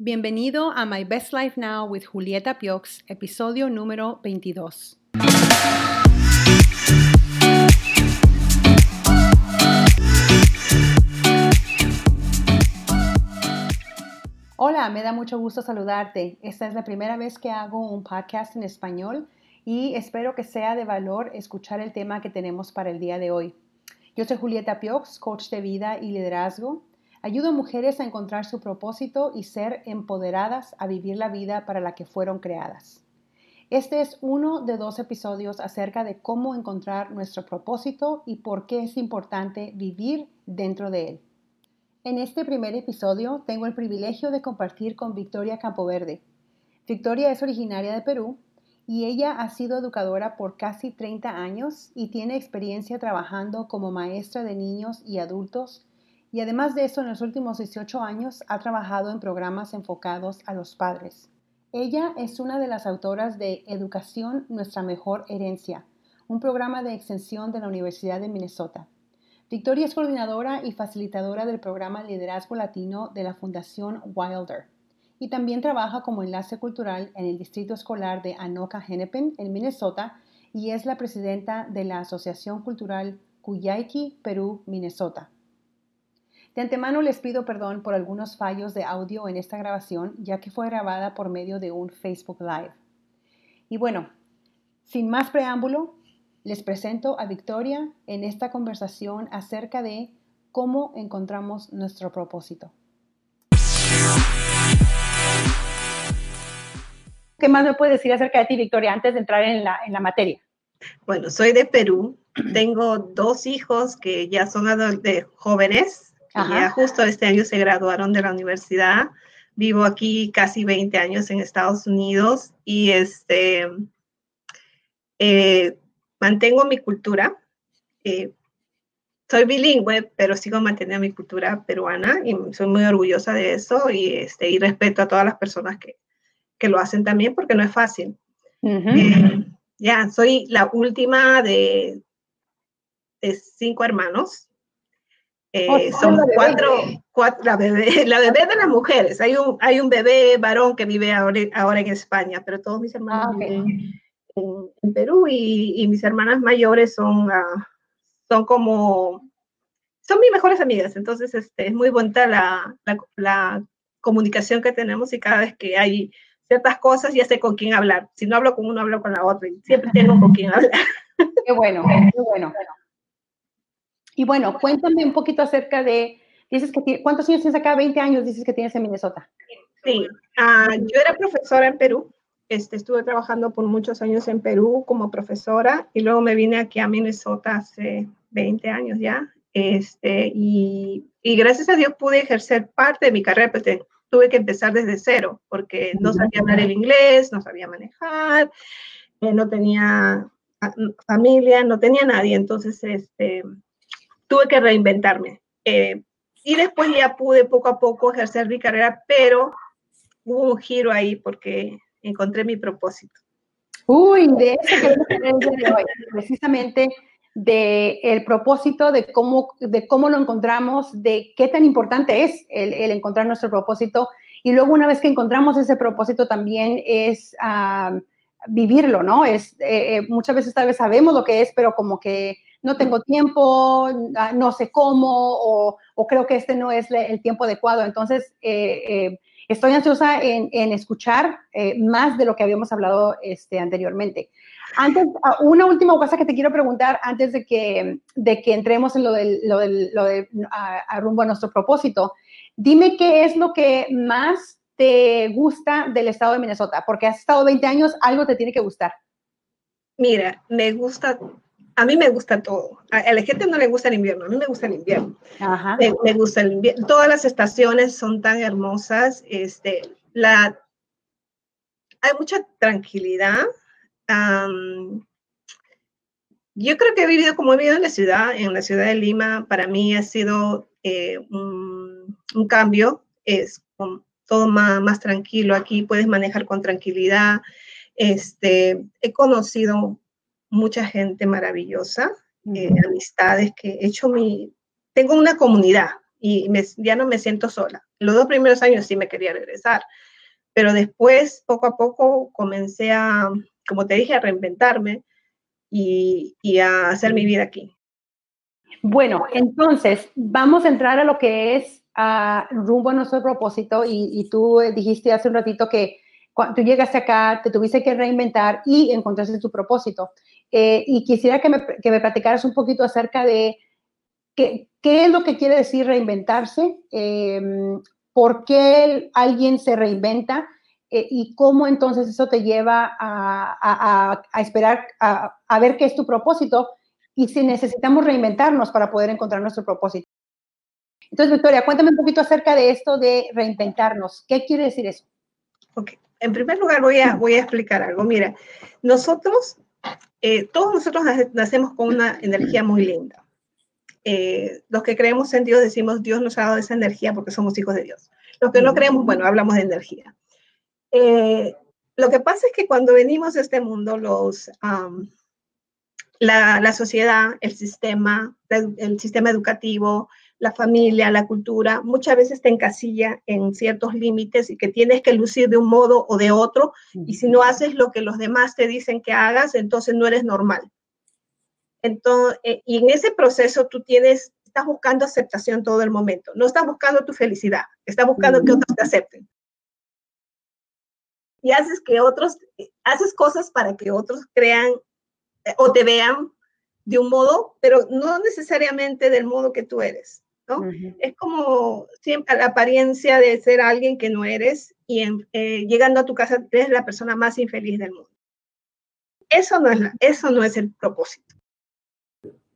Bienvenido a My Best Life Now with Julieta Piox, episodio número 22. Hola, me da mucho gusto saludarte. Esta es la primera vez que hago un podcast en español y espero que sea de valor escuchar el tema que tenemos para el día de hoy. Yo soy Julieta Piox, coach de vida y liderazgo. Ayudo a mujeres a encontrar su propósito y ser empoderadas a vivir la vida para la que fueron creadas. Este es uno de dos episodios acerca de cómo encontrar nuestro propósito y por qué es importante vivir dentro de él. En este primer episodio tengo el privilegio de compartir con Victoria Campoverde. Victoria es originaria de Perú y ella ha sido educadora por casi 30 años y tiene experiencia trabajando como maestra de niños y adultos y además de eso en los últimos 18 años ha trabajado en programas enfocados a los padres. Ella es una de las autoras de Educación, nuestra mejor herencia, un programa de extensión de la Universidad de Minnesota. Victoria es coordinadora y facilitadora del programa Liderazgo Latino de la Fundación Wilder y también trabaja como enlace cultural en el Distrito Escolar de Anoka Hennepin, en Minnesota, y es la presidenta de la Asociación Cultural Cuyayqui, Perú, Minnesota. De antemano les pido perdón por algunos fallos de audio en esta grabación, ya que fue grabada por medio de un Facebook Live. Y bueno, sin más preámbulo, les presento a Victoria en esta conversación acerca de cómo encontramos nuestro propósito. ¿Qué más me puedes decir acerca de ti, Victoria, antes de entrar en la, en la materia? Bueno, soy de Perú. Tengo dos hijos que ya son adultos, jóvenes. Ya justo este año se graduaron de la universidad. Vivo aquí casi 20 años en Estados Unidos y este, eh, mantengo mi cultura. Eh, soy bilingüe, pero sigo manteniendo mi cultura peruana y soy muy orgullosa de eso y, este, y respeto a todas las personas que, que lo hacen también porque no es fácil. Eh, ya, soy la última de, de cinco hermanos. Eh, oh, son cuatro, cuatro, la bebé, la bebé de las mujeres. Hay un, hay un bebé varón que vive ahora, ahora en España, pero todos mis hermanos ah, viven en, Perú y, mis hermanas mayores son, ah, son como, son mis mejores amigas, entonces este, es muy bonita la, la, comunicación que tenemos y cada vez que hay ciertas cosas ya sé con quién hablar. Si no hablo con uno, hablo con la otra y siempre tengo con quién hablar. Qué bueno, qué bueno. Y bueno, cuéntame un poquito acerca de, dices que, ¿cuántos años tienes acá? 20 años dices que tienes en Minnesota. Sí, ah, yo era profesora en Perú este, estuve trabajando por muchos años en Perú como profesora y luego me vine aquí a Minnesota hace 20 años ya. Este, y, y gracias a Dios pude ejercer parte de mi carrera, pero tuve que empezar desde cero porque no sabía hablar el inglés, no sabía manejar, eh, no tenía ah, familia, no tenía nadie, entonces este, tuve que reinventarme. Eh, y después ya pude poco a poco ejercer mi carrera, pero hubo un giro ahí porque encontré mi propósito. Uy, de eso queremos de hoy, precisamente de el propósito, de cómo, de cómo lo encontramos, de qué tan importante es el, encontrar nuestro propósito. Y luego una vez que encontramos ese propósito también es ah, vivirlo, ¿no? Es, eh, eh, muchas veces tal vez sabemos lo que es, pero como que no tengo tiempo, ah, no sé cómo, o, creo que este no es el tiempo adecuado. Entonces, eh, Estoy ansiosa en, escuchar eh, más de lo que habíamos hablado este, anteriormente. Antes, ah, una última cosa que te quiero preguntar antes de que, de que entremos en lo, lo, de a, rumbo a nuestro propósito. Dime qué es lo que más te gusta del estado de Minnesota, porque has estado 20 años, algo te tiene que gustar. Mira, me gusta a mí me gusta todo. A la gente no le gusta el invierno, a mí me gusta el invierno. Me, gusta el invierno. Todas las estaciones son tan hermosas. Este, la, hay mucha tranquilidad. yo creo que he vivido como he vivido en la ciudad, en la ciudad de Lima. Para mí ha sido eh, un, cambio. Es todo más, más tranquilo aquí. Puedes manejar con tranquilidad. Este, he conocido mucha gente maravillosa, eh, amistades que he hecho mi, tengo una comunidad, y ya no me siento sola. Los dos primeros años sí me quería regresar, pero después, poco a poco, comencé a, como te dije, a reinventarme y, a hacer mi vida aquí. Bueno, entonces vamos a entrar a lo que es rumbo a nuestro propósito y, tú dijiste hace un ratito que cuando tú llegaste acá, te tuviste que reinventar y encontraste tu propósito. Eh, y quisiera que me, que me, platicaras un poquito acerca de qué, qué es lo que quiere decir reinventarse, em, por qué alguien se reinventa eh, y cómo entonces eso te lleva a, a, esperar, a, ver qué es tu propósito y si necesitamos reinventarnos para poder encontrar nuestro propósito. Entonces, Victoria, cuéntame un poquito acerca de esto de reinventarnos. ¿Qué quiere decir eso? Ok, en primer lugar voy a, voy a explicar algo. Mira, nosotros, eh, todos nosotros nacemos con una energía muy linda. Eh, los que creemos en Dios decimos Dios nos ha dado esa energía porque somos hijos de Dios. Los que no creemos, bueno, hablamos de energía. Eh, lo que pasa es que cuando venimos a este mundo, los, la, sociedad, el sistema, el sistema educativo, la familia, la cultura, muchas veces te encasilla en ciertos límites y que tienes que lucir de un modo o de otro, y si no haces lo que los demás te dicen que hagas, entonces no eres normal. Entonces, eh, y en ese proceso tú tienes, estás buscando aceptación todo el momento, no estás buscando tu felicidad, estás buscando que otros te acepten. Y haces que otros, haces cosas para que otros crean eh, o te vean de un modo, pero no necesariamente del modo que tú eres, ¿no? Es como siempre la apariencia de ser alguien que no eres y eh, llegando a tu casa eres la persona más infeliz del mundo. Eso no es, eso no es el propósito.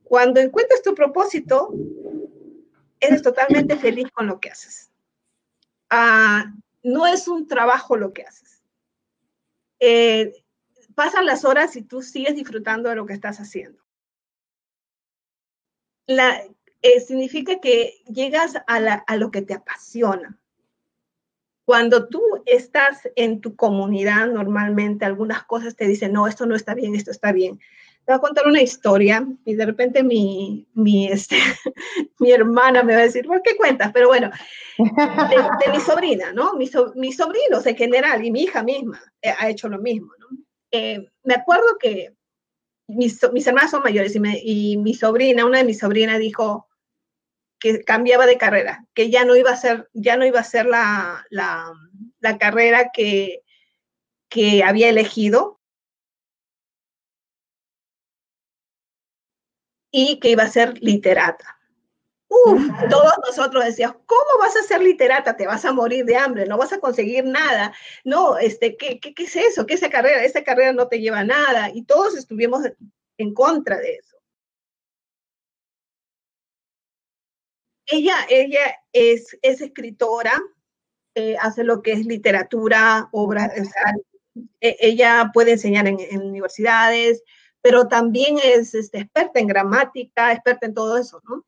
Cuando encuentras tu propósito, eres totalmente feliz con lo que haces. Ah, no es un trabajo lo que haces eh, pasan las horas y tú sigues disfrutando de lo que estás haciendo. La, eh, significa que llegas a, a lo que te apasiona. Cuando tú estás en tu comunidad, normalmente algunas cosas te dicen, no, esto no está bien, esto está bien. Te voy a contar una historia y de repente mi, mi, este, mi hermana me va a decir, ¿por qué cuentas? Pero bueno, de, mi sobrina, ¿no? Mi, so, mis sobrinos en general y mi hija misma eh, ha hecho lo mismo, ¿no? Eh, me acuerdo que mis, mis hermanas son mayores y, me, y, mi sobrina, una de mis sobrinas dijo que cambiaba de carrera, que ya no iba a ser, ya no iba a ser la, la, la carrera que, que había elegido, y que iba a ser literata. Uf, todos nosotros decíamos, ¿cómo vas a ser literata? Te vas a morir de hambre, no vas a conseguir nada. No, este, ¿qué, qué, qué es eso? ¿Qué esa carrera? Esa carrera no te lleva a nada. Y todos estuvimos en contra de eso. Ella, ella es, es escritora, eh, hace lo que es literatura, obra, o sea, e, ella puede enseñar en, universidades, pero también es este, experta en gramática, experta en todo eso, ¿no?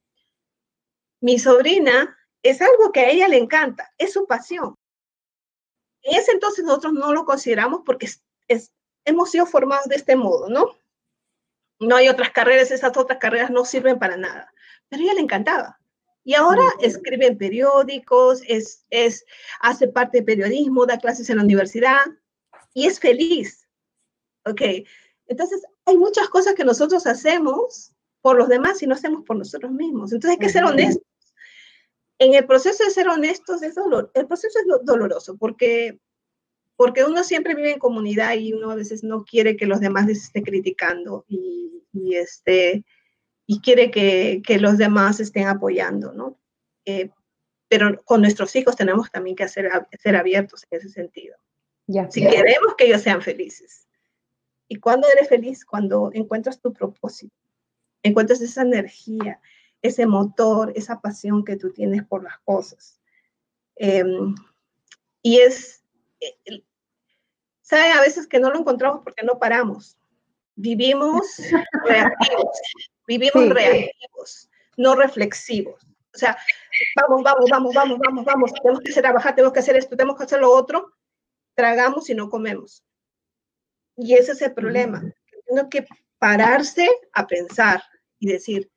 Mi sobrina es algo que a ella le encanta, es su pasión. En ese entonces nosotros no lo consideramos porque es, hemos sido formados de este modo, ¿no? No hay otras carreras, esas otras carreras no sirven para nada, pero a ella le encantaba. Y ahora escribe en periódicos, es, es, hace parte de periodismo, da clases en la universidad y es feliz. Ok, entonces, hay muchas cosas que nosotros hacemos por los demás y no hacemos por nosotros mismos. Entonces, hay que ser honestos. En el proceso de ser honestos, es dolor, el proceso es doloroso porque, porque uno siempre vive en comunidad y uno a veces no quiere que los demás les esté criticando y, y este, y quiere que, que, los demás estén apoyando, ¿no? Eh, pero con nuestros hijos tenemos también que ser, ser abiertos en ese sentido. Ya, si queremos que ellos sean felices. ¿Y cuándo eres feliz? Cuando encuentras tu propósito, encuentras esa energía, ese motor, esa pasión que tú tienes por las cosas. Em, y es, eh, ¿sabe? A veces que no lo encontramos porque no paramos. Vivimos reactivos, vivimos reactivos, no reflexivos. O sea, vamos, vamos, vamos, vamos, vamos, vamos, tenemos que hacer trabajar, tenemos que hacer esto, tenemos que hacer lo otro, tragamos y no comemos. Y ese es el problema. Tiene que pararse a pensar y decir,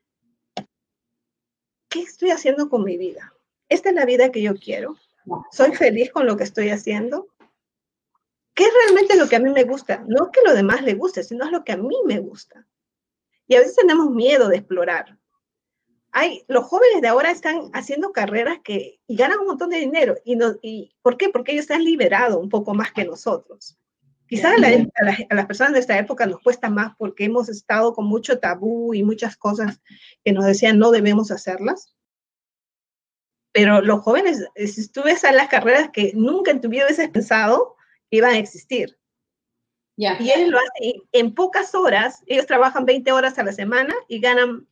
¿qué estoy haciendo con mi vida? esta es la vida que yo quiero, soy feliz con lo que estoy haciendo. ¿Qué es realmente lo que a mí me gusta? No que lo demás le guste, sino es lo que a mí me gusta. Y a veces tenemos miedo de explorar. Hay, los jóvenes de ahora están haciendo carreras que y ganan un montón de dinero. ¿Y, no, y ¿Por qué? Porque ellos están liberados un poco más que nosotros. Quizás a, las personas de esta época nos cuesta más porque hemos estado con mucho tabú y muchas cosas que nos decían no debemos hacerlas. Pero los jóvenes, si tú ves a las carreras que nunca en tu vida hubieses pensado iban a existir. Y ellos lo hacen en pocas horas, ellos trabajan 20 horas a la semana y ganan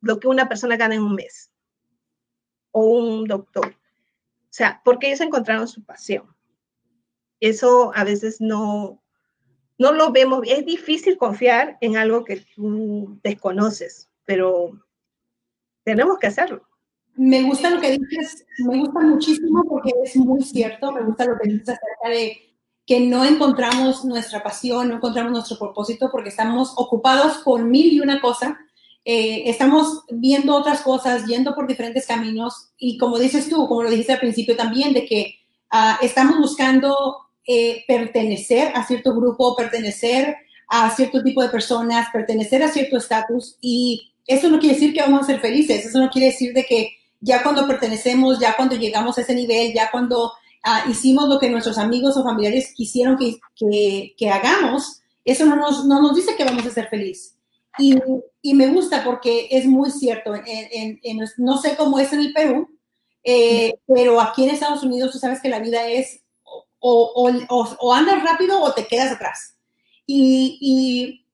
lo que una persona gana en un mes. O un doctor. O sea, porque ellos encontraron su pasión. Eso a veces no, no lo vemos. Es difícil confiar en algo que tú desconoces, pero tenemos que hacerlo. Me gusta lo que dices, me gusta muchísimo porque es muy cierto, me gusta lo que dices acerca de que no encontramos nuestra pasión, no encontramos nuestro propósito porque estamos ocupados con mil y una cosa, eh, estamos viendo otras cosas, yendo por diferentes caminos. Y como dices tú, como lo dijiste al principio también, de que uh, estamos buscando eh, pertenecer a cierto grupo, pertenecer a cierto tipo de personas, pertenecer a cierto estatus. Y eso no quiere decir que vamos a ser felices, eso no quiere decir de que ya cuando pertenecemos, ya cuando llegamos a ese nivel, ya cuando ah, hicimos lo que nuestros amigos o familiares quisieron que, que, hagamos, eso no nos, no nos, dice que vamos a ser felices. Y, y, me gusta porque es muy cierto, en, en, no sé cómo es en el Perú, eh, pero aquí en Estados Unidos tú sabes que la vida es o, o, andas rápido o te quedas atrás. Y,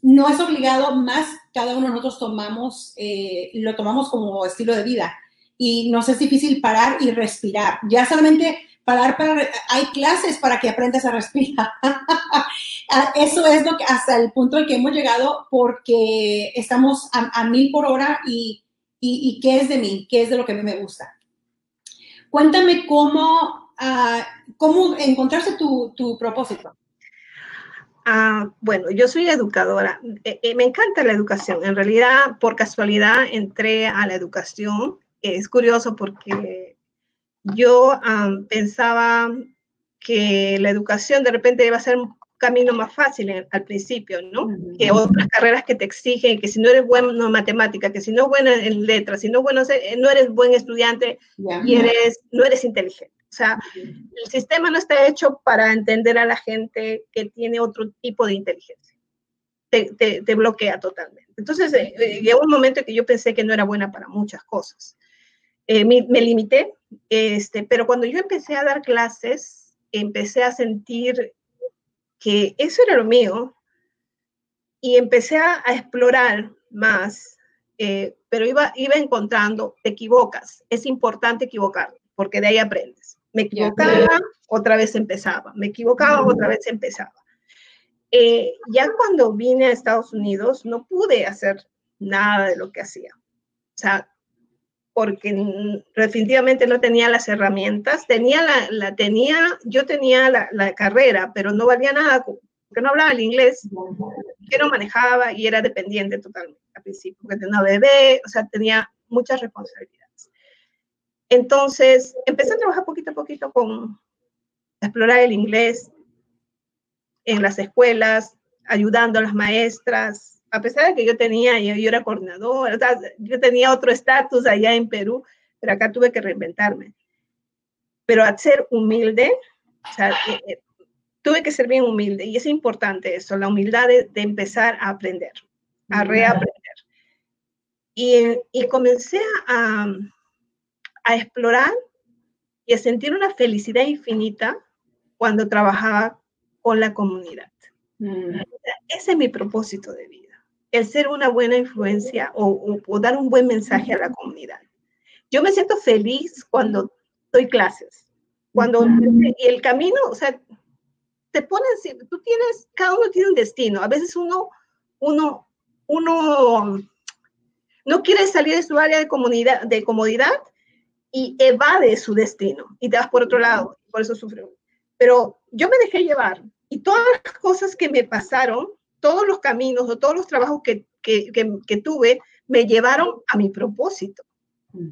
no es obligado, más cada uno de nosotros tomamos, eh, lo tomamos como estilo de vida. Y nos es difícil parar y respirar. Ya solamente parar para, hay clases para que aprendas a respirar. Ah, eso es lo que, hasta el punto al que hemos llegado porque estamos a, mil por hora y, y, y, qué es de mí, qué es de lo que a mí me gusta. Cuéntame cómo cómo encontrarse tu, tu propósito. Ah, bueno, yo soy educadora. Eh, eh, me encanta la educación. En realidad, por casualidad, entré a la educación. Es curioso porque yo pensaba que la educación de repente iba a ser un camino más fácil al principio, ¿no? Que otras carreras que te exigen, que si no eres bueno en matemática, que si no eres bueno en letras, si no, bueno, no eres buen estudiante y eres, no eres inteligente. O sea, el sistema no está hecho para entender a la gente que tiene otro tipo de inteligencia. Te, te, bloquea totalmente. Entonces, eh, eh, llegó un momento en que yo pensé que no era buena para muchas cosas. Eh, me, me, limité, este, pero cuando yo empecé a dar clases, empecé a sentir que eso era lo mío y empecé a, a explorar más, pero iba, iba encontrando, te equivocas, es importante equivocarte, porque de ahí aprendes. Me equivocaba, otra vez empezaba, me equivocaba, otra vez empezaba. Eh, ya cuando vine a Estados Unidos no pude hacer nada de lo que hacía. O sea, porque definitivamente no tenía las herramientas, tenía la, la tenía, yo tenía la, la, carrera, pero no valía nada, porque no hablaba el inglés, que no manejaba y era dependiente totalmente al principio, porque tenía bebé, o sea, tenía muchas responsabilidades. Entonces, empecé a trabajar poquito a poquito con explorar el inglés en las escuelas, ayudando a las maestras, a pesar de que yo tenía, yo, yo era coordinadora, yo tenía otro estatus allá en Perú, pero acá tuve que reinventarme. Pero al ser humilde, o sea, eh, eh, tuve que ser bien humilde y es importante eso, la humildad de, empezar a aprender, a reaprender. Y, y comencé a, a explorar y a sentir una felicidad infinita cuando trabajaba con la comunidad. Mm. Ese es mi propósito de vida, el ser una buena influencia o, dar un buen mensaje a la comunidad. Yo me siento feliz cuando doy clases, cuando y el camino, o sea, te pones, tú tienes, cada uno tiene un destino. A veces uno, uno, uno no quiere salir de su área de, comunidad, de comodidad y evade su destino y te vas por otro lado, por eso sufrió. Pero yo me dejé llevar y todas las cosas que me pasaron, todos los caminos o todos los trabajos que, que, que, tuve, me llevaron a mi propósito.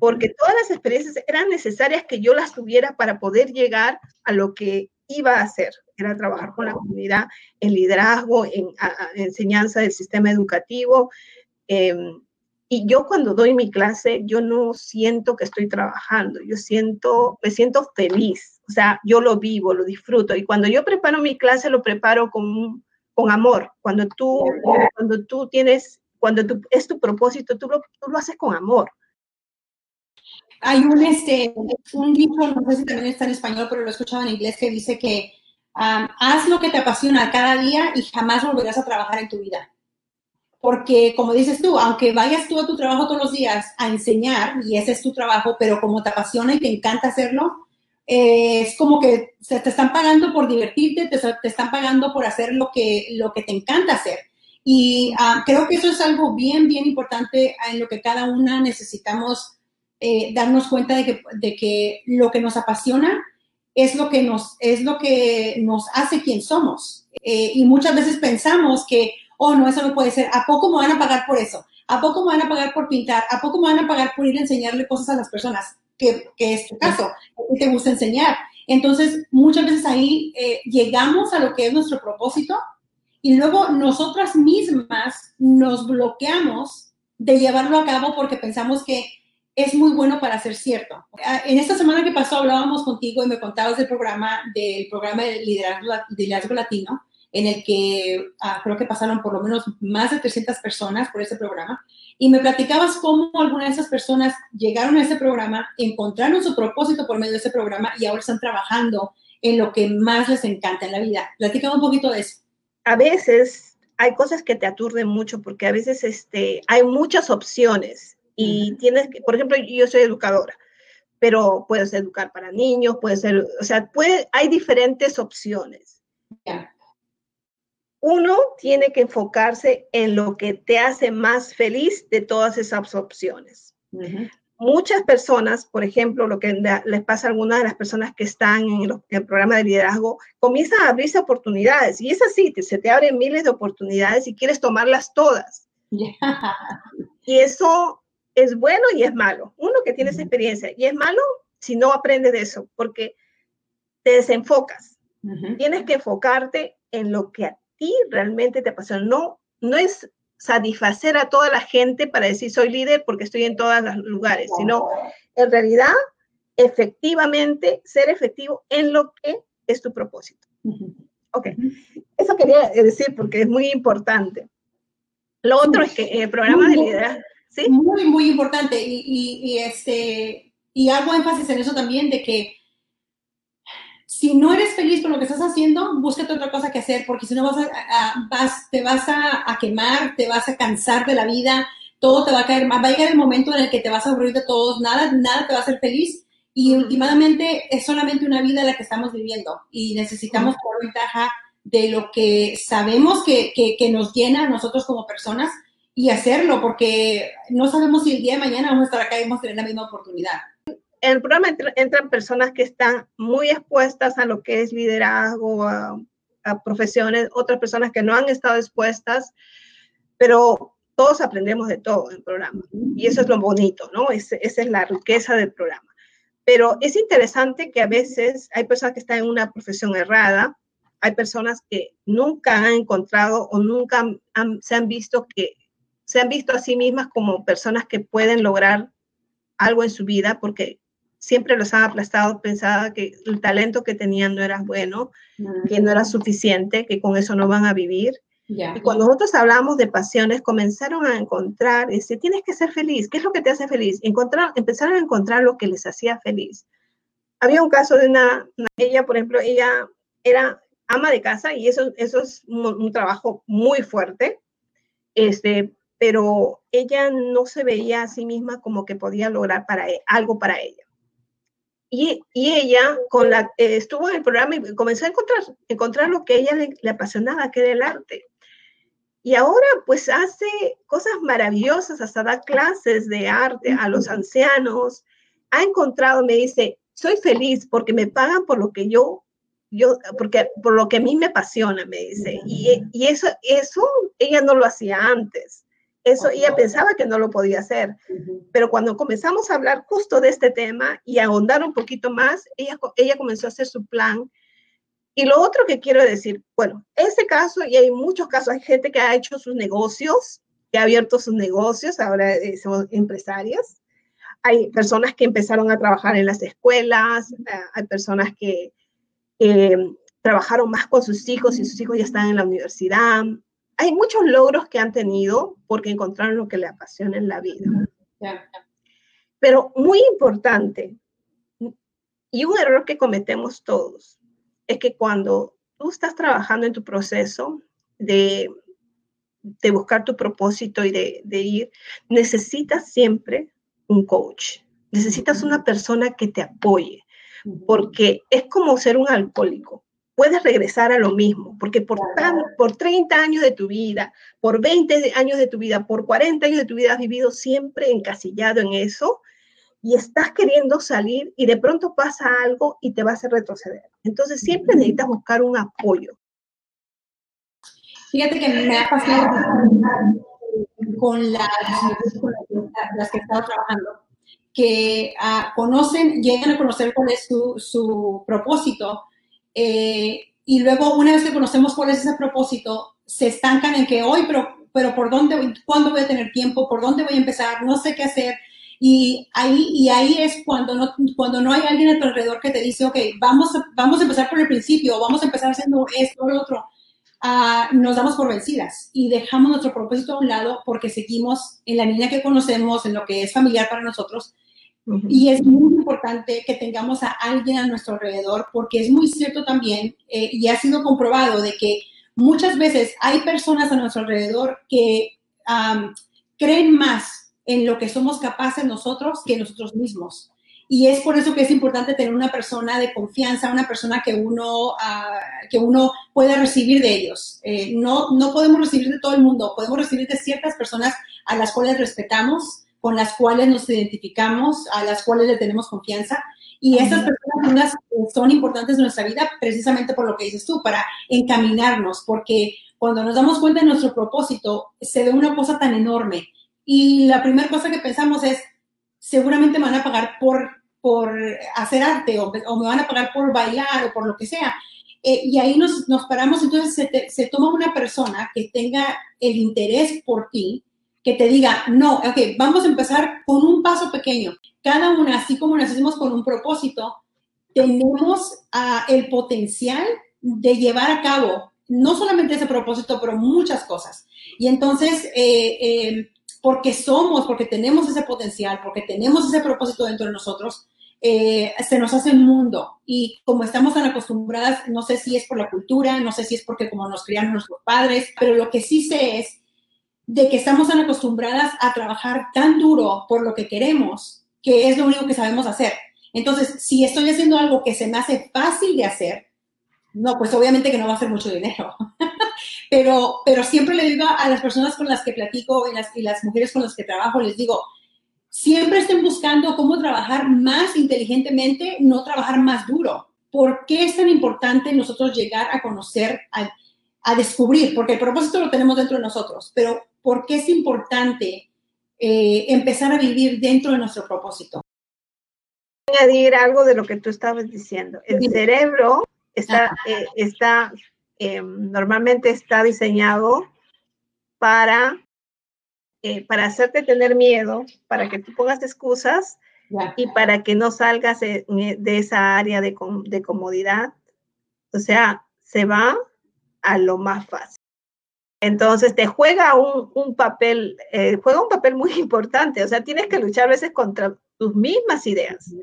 porque todas las experiencias eran necesarias que yo las tuviera para poder llegar a lo que iba a hacer, era trabajar con la comunidad en liderazgo, en enseñanza del sistema educativo. Em, y yo cuando doy mi clase, yo no siento que estoy trabajando, yo siento, me siento feliz, o sea, yo lo vivo, lo disfruto. Y cuando yo preparo mi clase, lo preparo con, con amor. Cuando tú, cuando tú tienes, cuando tú, es tu propósito, tú lo, tú lo haces con amor. Hay un, este, un libro, no sé si también está en español, pero lo he escuchado en inglés, que dice que um, haz lo que te apasiona cada día y jamás volverás a trabajar en tu vida. Porque, como dices tú, aunque vayas tú a tu trabajo todos los días a enseñar, y ese es tu trabajo, pero como te apasiona y te encanta hacerlo, eh, es como que se te están pagando por divertirte, te, están pagando por hacer lo que, lo que te encanta hacer. Y uh, creo que eso es algo bien, bien importante en lo que cada una necesitamos eh, darnos cuenta de que, de que, lo que nos apasiona es lo que nos, es lo que nos hace quien somos. Eh, y muchas veces pensamos que, oh, no, eso no puede ser. ¿A poco me van a pagar por eso? ¿A poco me van a pagar por pintar? ¿A poco me van a pagar por ir a enseñarle cosas a las personas? Que, que es tu caso, que te gusta enseñar. Entonces, muchas veces ahí eh, llegamos a lo que es nuestro propósito y luego nosotras mismas nos bloqueamos de llevarlo a cabo porque pensamos que es muy bueno para ser cierto. Ah, en esta semana que pasó hablábamos contigo y me contabas del programa, del programa de liderazgo, latino, en el que ah, creo que pasaron por lo menos más de 300 personas por ese programa, y me platicabas cómo algunas de esas personas llegaron a ese programa, encontraron su propósito por medio de ese programa y ahora están trabajando en lo que más les encanta en la vida. Platícame un poquito de eso. A veces hay cosas que te aturden mucho porque a veces este, hay muchas opciones y tienes que, por ejemplo, yo soy educadora, pero puedes educar para niños, puede ser, o sea, puede, hay diferentes opciones. Uno tiene que enfocarse en lo que te hace más feliz de todas esas opciones. Muchas personas, por ejemplo, lo que les pasa a algunas de las personas que están en, el programa de liderazgo, comienzan a abrirse oportunidades y es así, se te abren miles de oportunidades y quieres tomarlas todas. Y eso es bueno y es malo. Uno que tiene esa experiencia y es malo si no aprendes de eso, porque te desenfocas. Tienes que enfocarte en lo que ti realmente te apasiona. No, no es satisfacer a toda la gente para decir soy líder porque estoy en todos los lugares, sino en realidad, efectivamente, ser efectivo en lo que es tu propósito. Ok, eso quería decir porque es muy importante. Lo otro es que el programa de liderazgo, muy, muy importante. Y, y, este, y hago énfasis en eso también de que si no eres feliz con lo que estás haciendo, búscate otra cosa que hacer, porque si no vas a, vas, te vas a, quemar, te vas a cansar de la vida, todo te va a caer, va a llegar el momento en el que te vas a aburrir de todos, nada, nada te va a hacer feliz. Y últimamente es solamente una vida la que estamos viviendo y necesitamos por ventaja de lo que sabemos que, que, que, nos llena a nosotros como personas y hacerlo, porque no sabemos si el día de mañana vamos a estar acá y vamos a tener la misma oportunidad. En el programa entran personas que están muy expuestas a lo que es liderazgo, a, profesiones, otras personas que no han estado expuestas, pero todos aprendemos de todo en el programa. Y eso es lo bonito, ¿no? esa es la riqueza del programa. Pero es interesante que a veces hay personas que están en una profesión errada, hay personas que nunca han encontrado o nunca se han visto que se han visto a sí mismas como personas que pueden lograr algo en su vida porque siempre los han aplastado, pensaba que el talento que tenían no era bueno, que no era suficiente, que con eso no van a vivir. Y cuando nosotros hablamos de pasiones, comenzaron a encontrar, dice, tienes que ser feliz, ¿qué es lo que te hace feliz? Encontrar, empezaron a encontrar lo que les hacía feliz. Había un caso de una, ella, por ejemplo, ella era ama de casa y eso, eso es un, un trabajo muy fuerte, este, pero ella no se veía a sí misma como que podía lograr para e, algo para ella. Y, y ella con la, eh, estuvo en el programa y comenzó a encontrar, encontrar lo que a ella le, apasionaba, que era el arte. Y ahora pues hace cosas maravillosas, hasta da clases de arte a los ancianos. Ha encontrado, me dice, soy feliz porque me pagan por lo que yo, yo, porque por lo que a mí me apasiona, me dice. Y, y eso, eso ella no lo hacía antes Eso ella pensaba que no lo podía hacer. Pero cuando comenzamos a hablar justo de este tema y a ahondar un poquito más, ella, ella comenzó a hacer su plan. Y lo otro que quiero decir, bueno, ese caso, y hay muchos casos, hay gente que ha hecho sus negocios, que ha abierto sus negocios, ahora eh, son empresarias. Hay personas que empezaron a trabajar en las escuelas, eh, hay personas que eh, trabajaron más con sus hijos y sus hijos ya están en la universidad. Hay muchos logros que han tenido porque encontraron lo que le apasiona en la vida. Pero muy importante, y un error que cometemos todos, es que cuando tú estás trabajando en tu proceso de, de buscar tu propósito y de, de ir, necesitas siempre un coach, necesitas una persona que te apoye, porque es como ser un alcohólico. Puedes regresar a lo mismo, porque por, por 30 años de tu vida, por 20 años de tu vida, por 40 años de tu vida has vivido siempre encasillado en eso y estás queriendo salir y de pronto pasa algo y te vas a retroceder. Entonces siempre necesitas buscar un apoyo. Fíjate que me ha pasado con las, las que he estado trabajando que uh, conocen, llegan a conocer cuál es su, su propósito eh, y luego una vez que conocemos cuál es ese propósito, se estancan en que hoy, pero, pero ¿por dónde, cuándo voy a tener tiempo? ¿Por dónde voy a empezar? No sé qué hacer. Y ahí, y ahí es cuando no, cuando no hay alguien a tu alrededor que te dice, ok, vamos, vamos a empezar por el principio, vamos a empezar haciendo esto o lo otro. Uh, nos damos por vencidas y dejamos nuestro propósito a un lado porque seguimos en la línea que conocemos, en lo que es familiar para nosotros, y es muy importante que tengamos a alguien a nuestro alrededor porque es muy cierto también eh, y ha sido comprobado de que muchas veces hay personas a nuestro alrededor que creen más en lo que somos capaces nosotros que nosotros mismos. Y es por eso que es importante tener una persona de confianza, una persona que uno, uh, que uno pueda recibir de ellos. Eh, no, no podemos recibir de todo el mundo, podemos recibir de ciertas personas a las cuales respetamos, con las cuales nos identificamos, a las cuales le tenemos confianza. Y esas personas son importantes en nuestra vida precisamente por lo que dices tú, para encaminarnos, porque cuando nos damos cuenta de nuestro propósito, se ve una cosa tan enorme. Y la primera cosa que pensamos es, seguramente me van a pagar por, por hacer arte o, me van a pagar por bailar o por lo que sea. Eh, y ahí nos, nos paramos, entonces se, se, toma una persona que tenga el interés por ti, que te diga, no, ok, vamos a empezar con un paso pequeño. Cada una, así como nacimos con un propósito, tenemos uh, el potencial de llevar a cabo no solamente ese propósito, pero muchas cosas. Y entonces, eh, eh, porque somos, porque tenemos ese potencial, porque tenemos ese propósito dentro de nosotros, eh, se nos hace un mundo. Y como estamos tan acostumbradas, no sé si es por la cultura, no sé si es porque como nos criaron nuestros padres, pero lo que sí sé es de que estamos tan acostumbradas a trabajar tan duro por lo que queremos, que es lo único que sabemos hacer. Entonces, si estoy haciendo algo que se me hace fácil de hacer, no, pues obviamente que no va a ser mucho dinero. pero, pero siempre le digo a las personas con las que platico y las, y las mujeres con las que trabajo, les digo, siempre estén buscando cómo trabajar más inteligentemente, no trabajar más duro. ¿Por qué es tan importante nosotros llegar a conocer, a, a descubrir? Porque el propósito lo tenemos dentro de nosotros, pero por qué es importante eh, empezar a vivir dentro de nuestro propósito. Añadir algo de lo que tú estabas diciendo. El cerebro está, eh, está eh, normalmente está diseñado para, para hacerte tener miedo, para que tú pongas excusas y para que no salgas de, esa área de, de comodidad. O sea, se va a lo más fácil. Entonces te juega un, papel, eh, juega un papel muy importante, o sea, tienes que luchar a veces contra tus mismas ideas,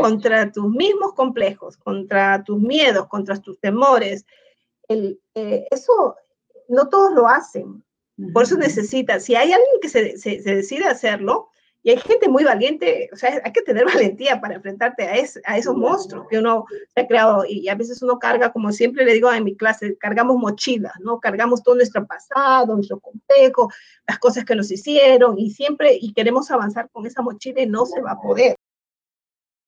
contra tus mismos complejos, contra tus miedos, contra tus temores. El, eh, eso no todos lo hacen, por eso necesitas, si hay alguien que se, se, se decide hacerlo, y hay gente muy valiente, o sea, hay que tener valentía para enfrentarte a, a esos monstruos que uno se ha creado y a veces uno carga, como siempre le digo en mi clase, cargamos mochilas, ¿no? Cargamos todo nuestro pasado, nuestro complejo, las cosas que nos hicieron y siempre, y queremos avanzar con esa mochila y no se va a poder.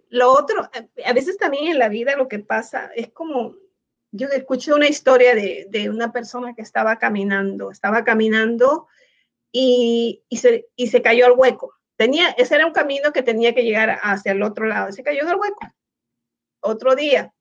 Lo otro, a veces también en la vida lo que pasa es como, yo escuché una historia de, de una persona que estaba caminando, estaba caminando y, se, y se cayó al hueco. Tenía, ese era un camino que tenía que llegar hacia el otro lado. Se cayó en el hueco. Otro día.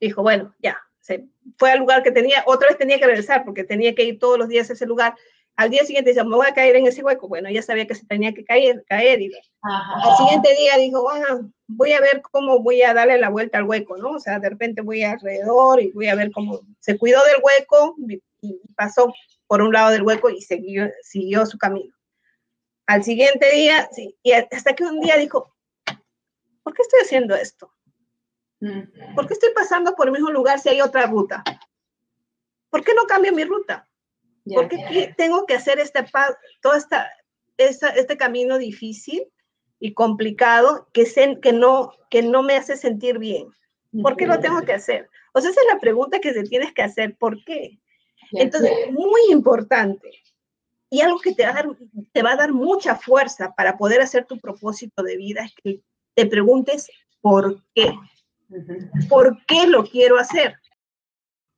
Dijo, bueno, ya. Se fue al lugar que tenía, otra vez tenía que regresar porque tenía que ir todos los días a ese lugar. Al día siguiente dice, me voy a caer en ese hueco. Bueno, ya sabía que se tenía que caer, caer. Y al siguiente día dijo, bueno, voy a ver cómo voy a darle la vuelta al hueco, ¿no? O sea, de repente voy alrededor y voy a ver cómo se cuidó del hueco y pasó por un lado del hueco y siguió, siguió su camino. Al siguiente día, sí, y hasta que un día dijo, ¿por qué estoy haciendo esto? Mm. ¿Por qué estoy pasando por el mismo lugar si hay otra ruta? ¿Por qué no cambio mi ruta? ¿Por qué tengo que hacer este, todo esta, este camino difícil y complicado que, que, no, que no me hace sentir bien? ¿Por qué lo tengo que hacer? O sea, esa es la pregunta que te tienes que hacer. ¿Por qué? Entonces, muy importante. Y algo que te va, a dar, te va a dar mucha fuerza para poder hacer tu propósito de vida es que te preguntes por qué. ¿Por qué lo quiero hacer?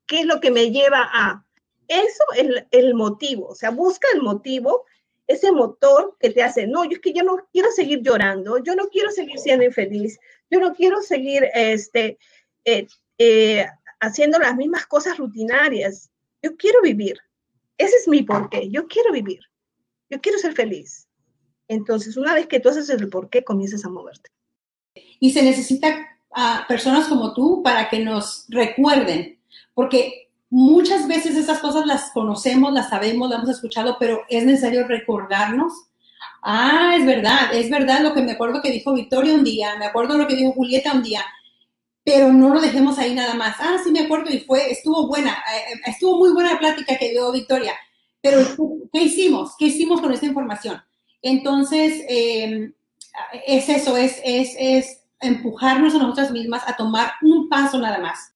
¿Qué es lo que me lleva a? Eso es el, motivo. O sea, busca el motivo, ese motor que te hace, no, yo es que yo no quiero seguir llorando, yo no quiero seguir siendo infeliz, yo no quiero seguir este, eh, eh, haciendo las mismas cosas rutinarias. Yo quiero vivir. Ese es mi porqué. Yo quiero vivir. Yo quiero ser feliz. Entonces, una vez que tú haces el porqué, comienzas a moverte. Y se necesita a personas como tú para que nos recuerden, porque muchas veces esas cosas las conocemos, las sabemos, las hemos escuchado, pero es necesario recordarnos. Ah, es verdad, es verdad lo que me acuerdo que dijo Victoria un día, me acuerdo lo que dijo Julieta un día, pero no lo dejemos ahí nada más. Ah, sí me acuerdo y fue, estuvo buena, eh, estuvo muy buena la plática que dio Victoria, pero ¿qué hicimos? ¿Qué hicimos con esta información? Entonces, em, es eso, es, es, es empujarnos a nosotras mismas a tomar un paso nada más.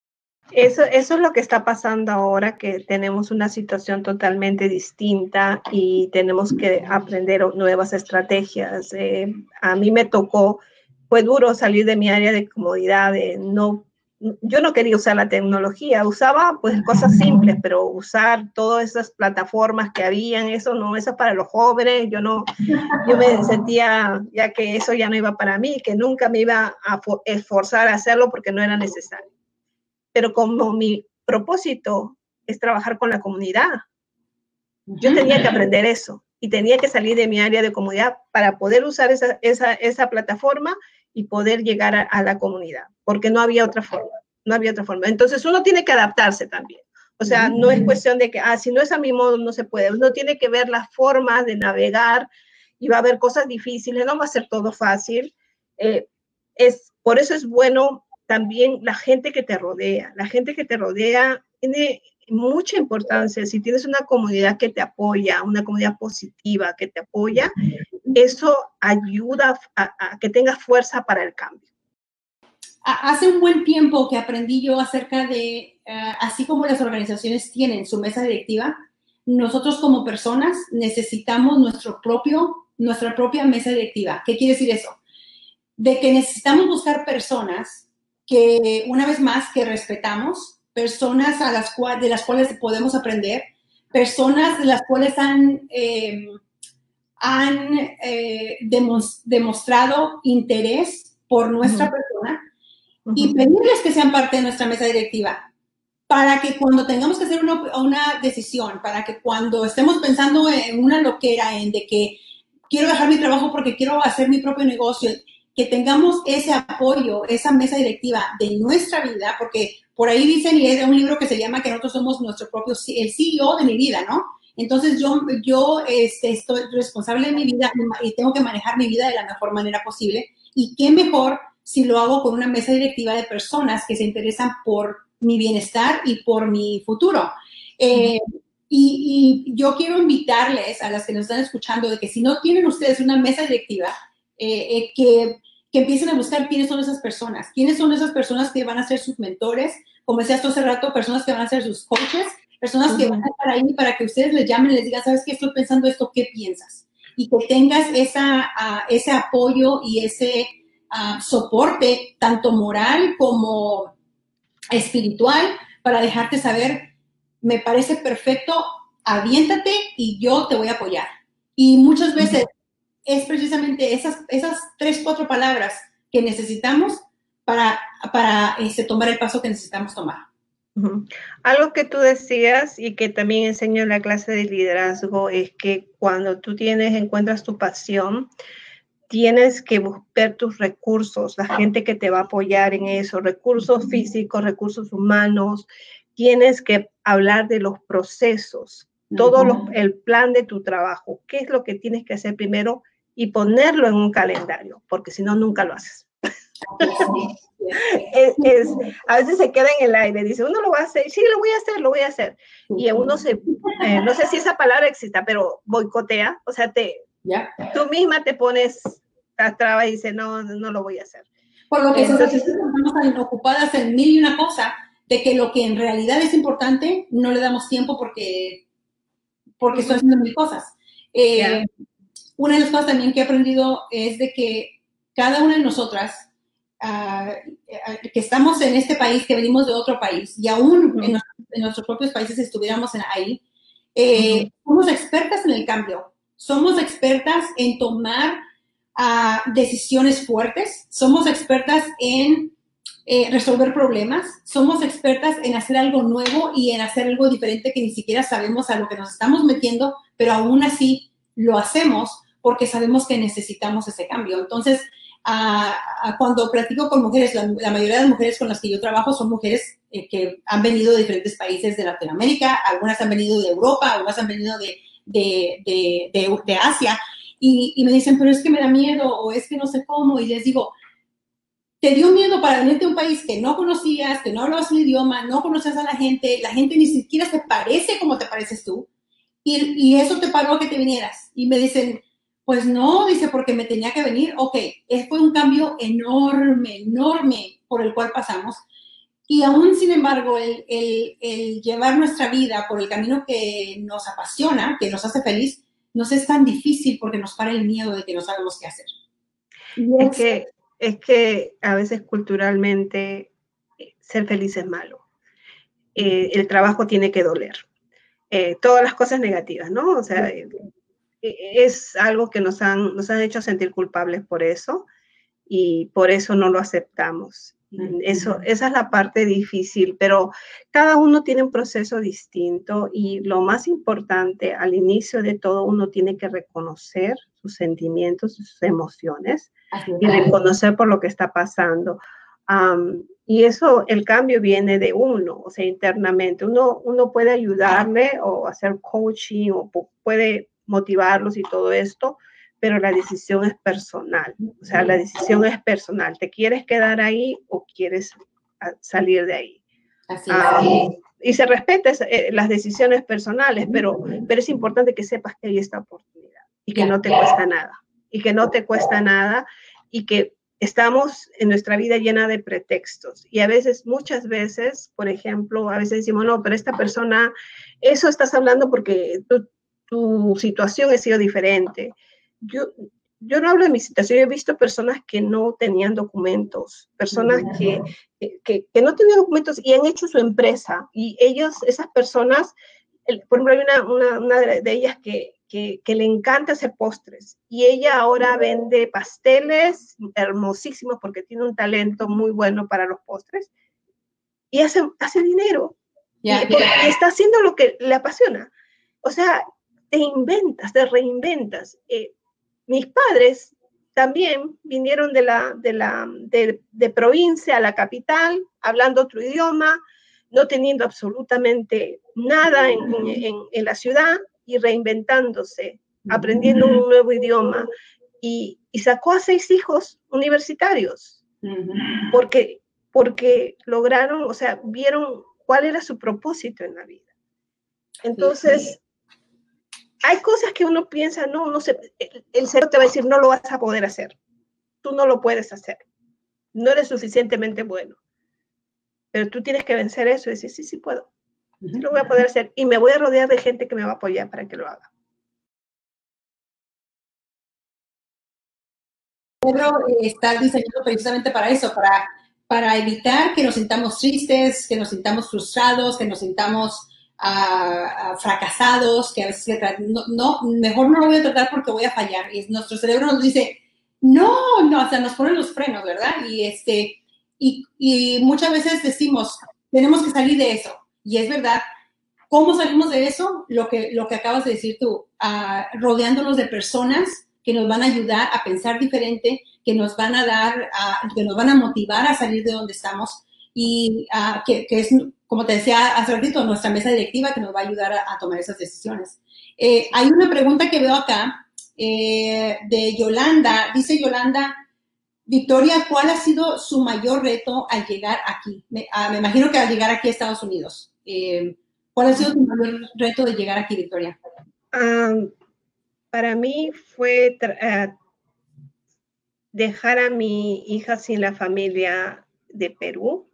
Eso, eso es lo que está pasando ahora, que tenemos una situación totalmente distinta y tenemos que aprender nuevas estrategias. Eh, a mí me tocó fue duro salir de mi área de comodidad, de no, yo no quería usar la tecnología, usaba pues cosas simples, pero usar todas esas plataformas que habían, eso no, eso para los jóvenes, yo no, yo me sentía ya que eso ya no iba para mí, que nunca me iba a esforzar a hacerlo porque no era necesario. Pero como mi propósito es trabajar con la comunidad, yo tenía que aprender eso y tenía que salir de mi área de comodidad para poder usar esa, esa, esa plataforma y poder llegar a, la comunidad, porque no había otra forma, no había otra forma. Entonces uno tiene que adaptarse también. O sea, no es cuestión de que, ah, si no es a mi modo, no se puede. Uno tiene que ver las formas de navegar y va a haber cosas difíciles, no va a ser todo fácil. Eh, es, por eso es bueno también la gente que te rodea. La gente que te rodea tiene mucha importancia. Si tienes una comunidad que te apoya, una comunidad positiva que te apoya, eso ayuda a, que tengas fuerza para el cambio. Hace un buen tiempo que aprendí yo acerca de, eh, así como las organizaciones tienen su mesa directiva, nosotros como personas necesitamos nuestro propio, nuestra propia mesa directiva. ¿Qué quiere decir eso? De que necesitamos buscar personas que, una vez más, que respetamos, personas a las cuales, de las cuales podemos aprender, personas de las cuales han... Eh, han eh, demostrado interés por nuestra persona y pedirles que sean parte de nuestra mesa directiva para que cuando tengamos que hacer una, una, decisión, para que cuando estemos pensando en una loquera, en de que quiero dejar mi trabajo porque quiero hacer mi propio negocio, que tengamos ese apoyo, esa mesa directiva de nuestra vida, porque por ahí dicen, y es de un libro que se llama que nosotros somos nuestro propio, el CEO de mi vida, ¿no? Entonces yo, yo este, estoy responsable de mi vida y tengo que manejar mi vida de la mejor manera posible. Y qué mejor si lo hago con una mesa directiva de personas que se interesan por mi bienestar y por mi futuro. Eh, y, yo quiero invitarles a las que nos están escuchando de que si no tienen ustedes una mesa directiva, eh, eh, que, que, empiecen a buscar quiénes son esas personas, quiénes son esas personas que van a ser sus mentores, como decía hace rato, personas que van a ser sus coaches, personas que van a estar ahí para que ustedes les llamen les digan, ¿sabes qué estoy pensando esto? ¿Qué piensas? Y que tengas esa, ah, ese apoyo y ese ah, soporte, tanto moral como espiritual, para dejarte saber, me parece perfecto, aviéntate y yo te voy a apoyar. Y muchas veces es precisamente esas, esas tres, cuatro palabras que necesitamos para, para este, tomar el paso que necesitamos tomar. Algo que tú decías y que también enseño en la clase de liderazgo es que cuando tú tienes, encuentras tu pasión, tienes que buscar tus recursos, la gente que te va a apoyar en eso, recursos físicos, recursos humanos, tienes que hablar de los procesos, todo el plan de tu trabajo, qué es lo que tienes que hacer primero y ponerlo en un calendario, porque si no, nunca lo haces. es, a veces se queda en el aire, dice, uno lo va a hacer, sí, lo voy a hacer, lo voy a hacer. Y uno se, eh, no sé si esa palabra exista, pero boicotea, o sea, te, tú misma te pones a traba y dice, no, no lo voy a hacer. Por lo que Entonces, estamos tan ocupadas en mil y una cosa, de que lo que en realidad es importante, no le damos tiempo porque, porque estoy haciendo mil cosas. Eh, una de las cosas también que he aprendido es de que cada una de nosotras Ah, que estamos en este país, que venimos de otro país, y aún en, nuestros propios países estuviéramos en ahí, eh, somos expertas en el cambio, somos expertas en tomar ah, decisiones fuertes, somos expertas en eh, resolver problemas, somos expertas en hacer algo nuevo y en hacer algo diferente que ni siquiera sabemos a lo que nos estamos metiendo, pero aún así lo hacemos porque sabemos que necesitamos ese cambio. Entonces, cuando platico con mujeres, la, mayoría de las mujeres con las que yo trabajo son mujeres eh, que han venido de diferentes países de Latinoamérica, algunas han venido de Europa, algunas han venido de, de, de, de Asia, y, y, me dicen, pero es que me da miedo, o es que no sé cómo, y les digo, te dio miedo para venirte a un país que no conocías, que no hablabas el idioma, no conocías a la gente, la gente ni siquiera te parece como te pareces tú, y, y eso te paró a que te vinieras. Y me dicen, pues no, dice, porque me tenía que venir. Ok, fue un cambio enorme, enorme por el cual pasamos. Y aún, sin embargo, el, el, llevar nuestra vida por el camino que nos apasiona, que nos hace feliz, nos es tan difícil porque nos para el miedo de que no sabemos qué hacer. Es que, es que a veces culturalmente eh, ser feliz es malo. Eh, el trabajo tiene que doler. Eh, todas las cosas negativas, ¿no? O sea, e-, es algo que nos han, nos han hecho sentir culpables por eso y por eso no lo aceptamos. Eso, esa es la parte difícil, pero cada uno tiene un proceso distinto y lo más importante al inicio de todo uno tiene que reconocer sus sentimientos, sus emociones y reconocer por lo que está pasando. y eso, el cambio viene de uno, o sea, internamente. Uno, uno puede ayudarle o hacer coaching o puede motivarlos y todo esto, pero la decisión es personal. O sea, la decisión es personal. ¿Te quieres quedar ahí o quieres salir de ahí? Así ah, y se respeta eh, las decisiones personales, pero, pero es importante que sepas que hay esta oportunidad y que no te cuesta nada. Y que no te cuesta nada y que estamos en nuestra vida llena de pretextos. Y a veces, muchas veces, por ejemplo, a veces decimos, no, pero esta persona, eso estás hablando porque tú tu situación ha sido diferente. Yo, yo no hablo de mi situación, he visto personas que no tenían documentos, personas que, que, que, no tenían documentos y han hecho su empresa. Y ellos, esas personas, por ejemplo, hay una, una, una de ellas que, que, que, le encanta hacer postres y ella ahora vende pasteles hermosísimos porque tiene un talento muy bueno para los postres y hace, hace dinero. y, y está haciendo lo que le apasiona. O sea, te inventas, te reinventas. Eh, mis padres también vinieron de, la, de, la, de, provincia a la capital, hablando otro idioma, no teniendo absolutamente nada en, en, la ciudad y reinventándose, aprendiendo un nuevo idioma. Y, y sacó a seis hijos universitarios, porque, porque lograron, o sea, vieron cuál era su propósito en la vida. Entonces, hay cosas que uno piensa, no, no sé, el, cerebro te va a decir, no lo vas a poder hacer. Tú no lo puedes hacer. No eres suficientemente bueno. Pero tú tienes que vencer eso y decir, sí, sí puedo. Sí lo voy a poder hacer. Y me voy a rodear de gente que me va a apoyar para que lo haga. cerebro eh, está diseñado precisamente para eso, para, para evitar que nos sintamos tristes, que nos sintamos frustrados, que nos sintamos fracasados, que a veces no, no, mejor no lo voy a tratar porque voy a fallar. Y nuestro cerebro nos dice, no, no, o sea, nos ponen los frenos, ¿verdad? Y, este, y muchas veces decimos, tenemos que salir de eso. Y es verdad, ¿Cómo salimos de eso? Lo que, lo que acabas de decir tú, rodeándonos de personas que nos van a ayudar a pensar diferente, que nos van a dar, que nos van a motivar a salir de donde estamos y que, es, como te decía hace ratito, nuestra mesa directiva que nos va a ayudar a, tomar esas decisiones. Eh, hay una pregunta que veo acá eh, de Yolanda. Dice Yolanda, Victoria, ¿cuál ha sido su mayor reto al llegar aquí? Me, ah, imagino que al llegar aquí a Estados Unidos. Eh, ¿Cuál ha sido tu mayor reto de llegar aquí, Victoria? para mí fue eh, dejar a mi hija sin la familia de Perú,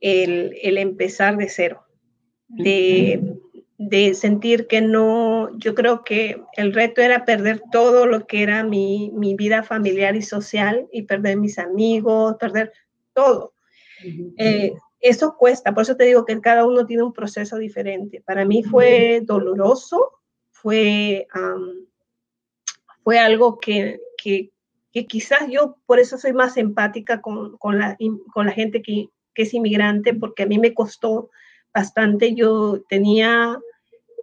el, empezar de cero, de, sentir que no, yo creo que el reto era perder todo lo que era mi, vida familiar y social y perder mis amigos, perder todo eso cuesta, por eso te digo que cada uno tiene un proceso diferente. Para mí fue doloroso, fue, fue algo que, que, quizás yo por eso soy más empática con, con, la, con la gente que, que es inmigrante, porque a mí me costó bastante. Yo tenía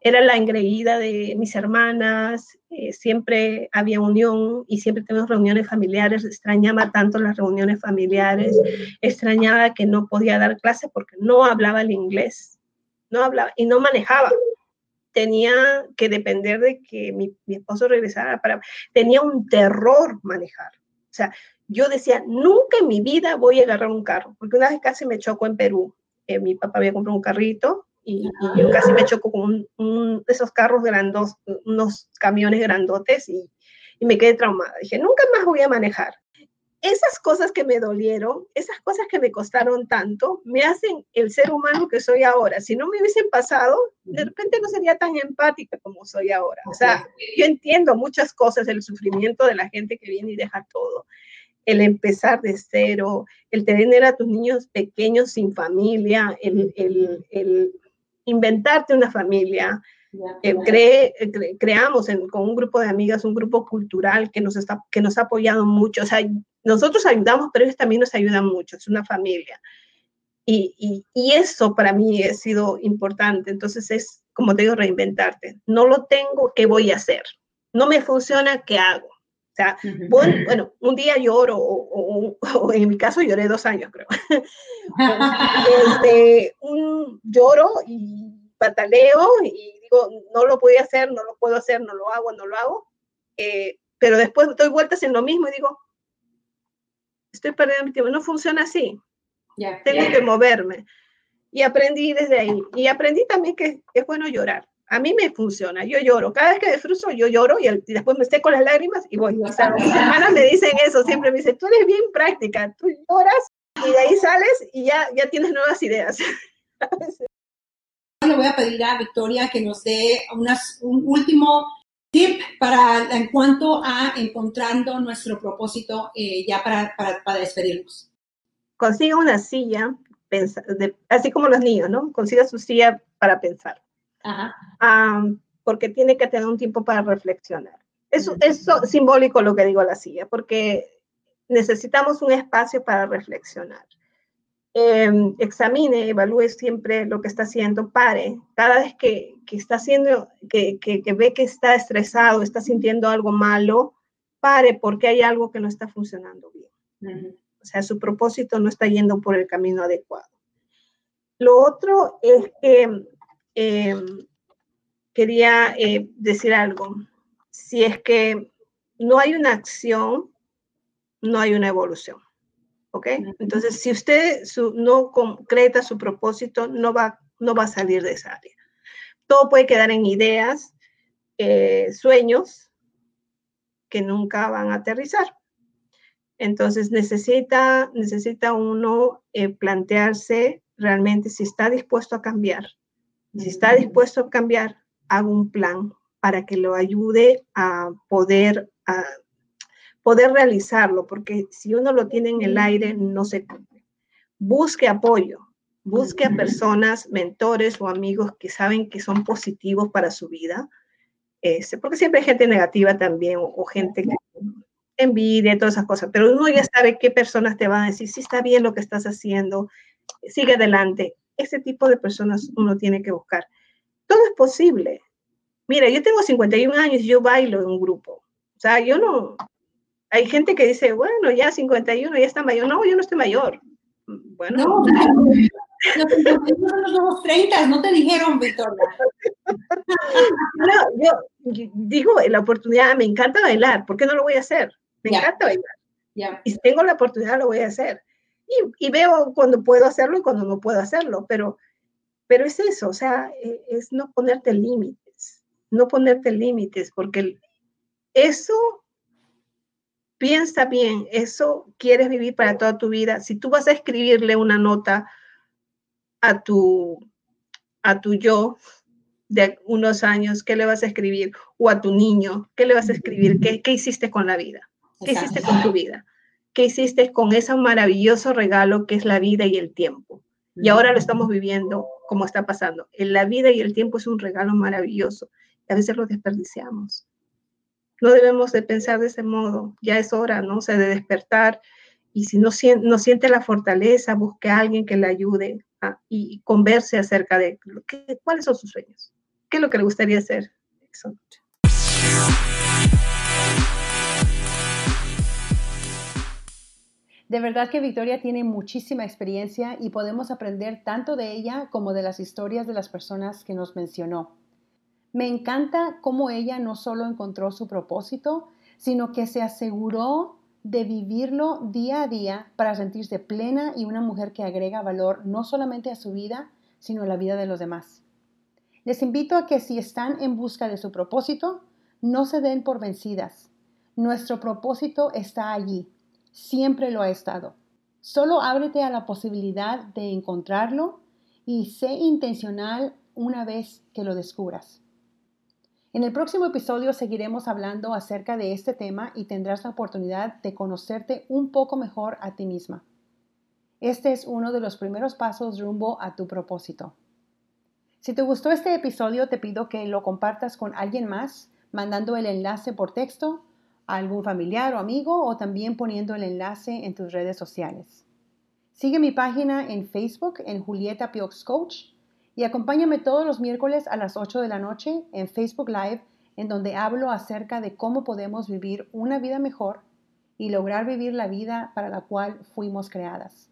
era la engreída de mis hermanas, eh, siempre había unión y siempre tenemos reuniones familiares, extrañaba tanto las reuniones familiares, extrañaba que no podía dar clase porque no hablaba el inglés, no hablaba y no manejaba. Tenía que depender de que mi, esposo regresara para... Tenía un terror manejar. O sea, yo decía, nunca en mi vida voy a agarrar un carro, porque una vez casi me chocó en Perú. Eh, mi papá había comprado un carrito y, yo casi me choco con un, de esos carros grandos, unos camiones grandotes y, y, me quedé traumada. Dije, nunca más voy a manejar. Esas cosas que me dolieron, esas cosas que me costaron tanto, me hacen el ser humano que soy ahora. Si no me hubiesen pasado, de repente no sería tan empática como soy ahora. O sea, yo entiendo muchas cosas, el sufrimiento de la gente que viene y deja todo el empezar de cero, el tener a tus niños pequeños sin familia, el, el, el, inventarte una familia. Eh, eh, creamos con un grupo de amigas un grupo cultural que nos, está, que nos ha apoyado mucho. O sea, nosotros ayudamos, pero ellos también nos ayudan mucho, es una familia. Y, y, eso para mí ha sido importante. Entonces es, como te digo, reinventarte. No lo tengo, ¿qué voy a hacer? No me funciona, ¿qué hago? O sea, bueno, un día lloro, o, en mi caso lloré dos años, creo. este, un, lloro y pataleo y digo, no lo puedo hacer, no lo puedo hacer, no lo hago, no lo hago. Eh, pero después doy vueltas en lo mismo y digo, estoy perdiendo mi tiempo, no funciona así. Tengo que moverme. Y aprendí desde ahí. Y aprendí también que es bueno llorar a mí me funciona, yo lloro. Cada vez que frustro, yo lloro y, después me seco las lágrimas y voy. O sea, mis hermanas me dicen eso, siempre me dicen, tú eres bien práctica, tú lloras y de ahí sales y ya, ya tienes nuevas ideas. Le voy a pedir a Victoria que nos dé unas, un último tip para en cuanto a encontrando nuestro propósito eh, ya para, para, para, despedirnos. Consiga una silla, así como los niños, ¿no? Consiga su silla para pensar porque tiene que tener un tiempo para reflexionar. Eso es simbólico lo que digo la silla, porque necesitamos un espacio para reflexionar. Em, examine, evalúe siempre lo que está haciendo, pare. Cada vez que, que está haciendo, que, que, ve que está estresado, está sintiendo algo malo, pare porque hay algo que no está funcionando bien. O sea, su propósito no está yendo por el camino adecuado. Lo otro es que Em, quería eh, decir algo. Si es que no hay una acción, no hay una evolución. ¿Ok? Entonces, si usted no concreta su propósito, no va, no va a salir de esa área. Todo puede quedar en ideas, eh, sueños que nunca van a aterrizar. Entonces necesita, necesita uno eh, plantearse realmente si está dispuesto a cambiar, si está dispuesto a cambiar, haga un plan para que lo ayude a poder, a poder realizarlo, porque si uno lo tiene en el aire, no se cumple. Busque apoyo. Busque a personas, mentores o amigos que saben que son positivos para su vida, este, porque siempre hay gente negativa también o, gente que envidia, todas esas cosas, pero uno ya sabe qué personas te van a decir, si está bien lo que estás haciendo, sigue adelante. Ese tipo de personas uno tiene que buscar. Todo es posible. Mira, yo tengo 51 años y yo bailo en un grupo. O sea, yo no... Hay gente que dice, bueno, ya 51, ya está mayor. No, yo no estoy mayor. Bueno. No, los somos 30, no te dijeron, Victoria. No, yo digo, la oportunidad, me encanta bailar, ¿por qué no lo voy a hacer? Me encanta bailar. Y si tengo la oportunidad, lo voy a hacer. Y, y, veo cuando puedo hacerlo y cuando no puedo hacerlo, pero, pero es eso, o sea, e, es no ponerte límites, no ponerte límites, porque eso, piensa bien, eso quieres vivir para toda tu vida. Si tú vas a escribirle una nota a tu, a tu yo de unos años, ¿qué le vas a escribir? O a tu niño, ¿qué le vas a escribir? ¿Qué, qué hiciste con la vida? ¿Qué hiciste con tu vida? ¿Qué hiciste con ese maravilloso regalo que es la vida y el tiempo? Y ahora lo estamos viviendo como está pasando. La vida y el tiempo es un regalo maravilloso. Y a veces lo desperdiciamos. No debemos de pensar de ese modo. Ya es hora, ¿no? O sea, de despertar. Y si no, no siente la fortaleza, busque a alguien que le ayude y converse acerca de qué, cuáles son sus sueños, qué es lo que le gustaría hacer. De verdad que Victoria tiene muchísima experiencia y podemos aprender tanto de ella como de las historias de las personas que nos mencionó. Me encanta cómo ella no solo encontró su propósito, sino que se aseguró de vivirlo día a día para sentirse plena y una mujer que agrega valor no solamente a su vida, sino a la vida de los demás. Les invito a que si están en busca de su propósito, no se den por vencidas. Nuestro propósito está allí, siempre lo ha estado. Solo ábrete a la posibilidad de encontrarlo y sé intencional una vez que lo descubras. En el próximo episodio seguiremos hablando acerca de este tema y tendrás la oportunidad de conocerte un poco mejor a ti misma. Este es uno de los primeros pasos rumbo a tu propósito. Si te gustó este episodio, te pido que lo compartas con alguien más, mandando el enlace por texto a algún familiar o amigo o también poniendo el enlace en tus redes sociales. Sigue mi página en Facebook en Julieta Piox Coach y acompáñame todos los miércoles a las 8 de la noche en Facebook Live, en donde hablo acerca de cómo podemos vivir una vida mejor y lograr vivir la vida para la cual fuimos creadas.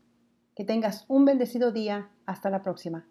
Que tengas un bendecido día. Hasta la próxima.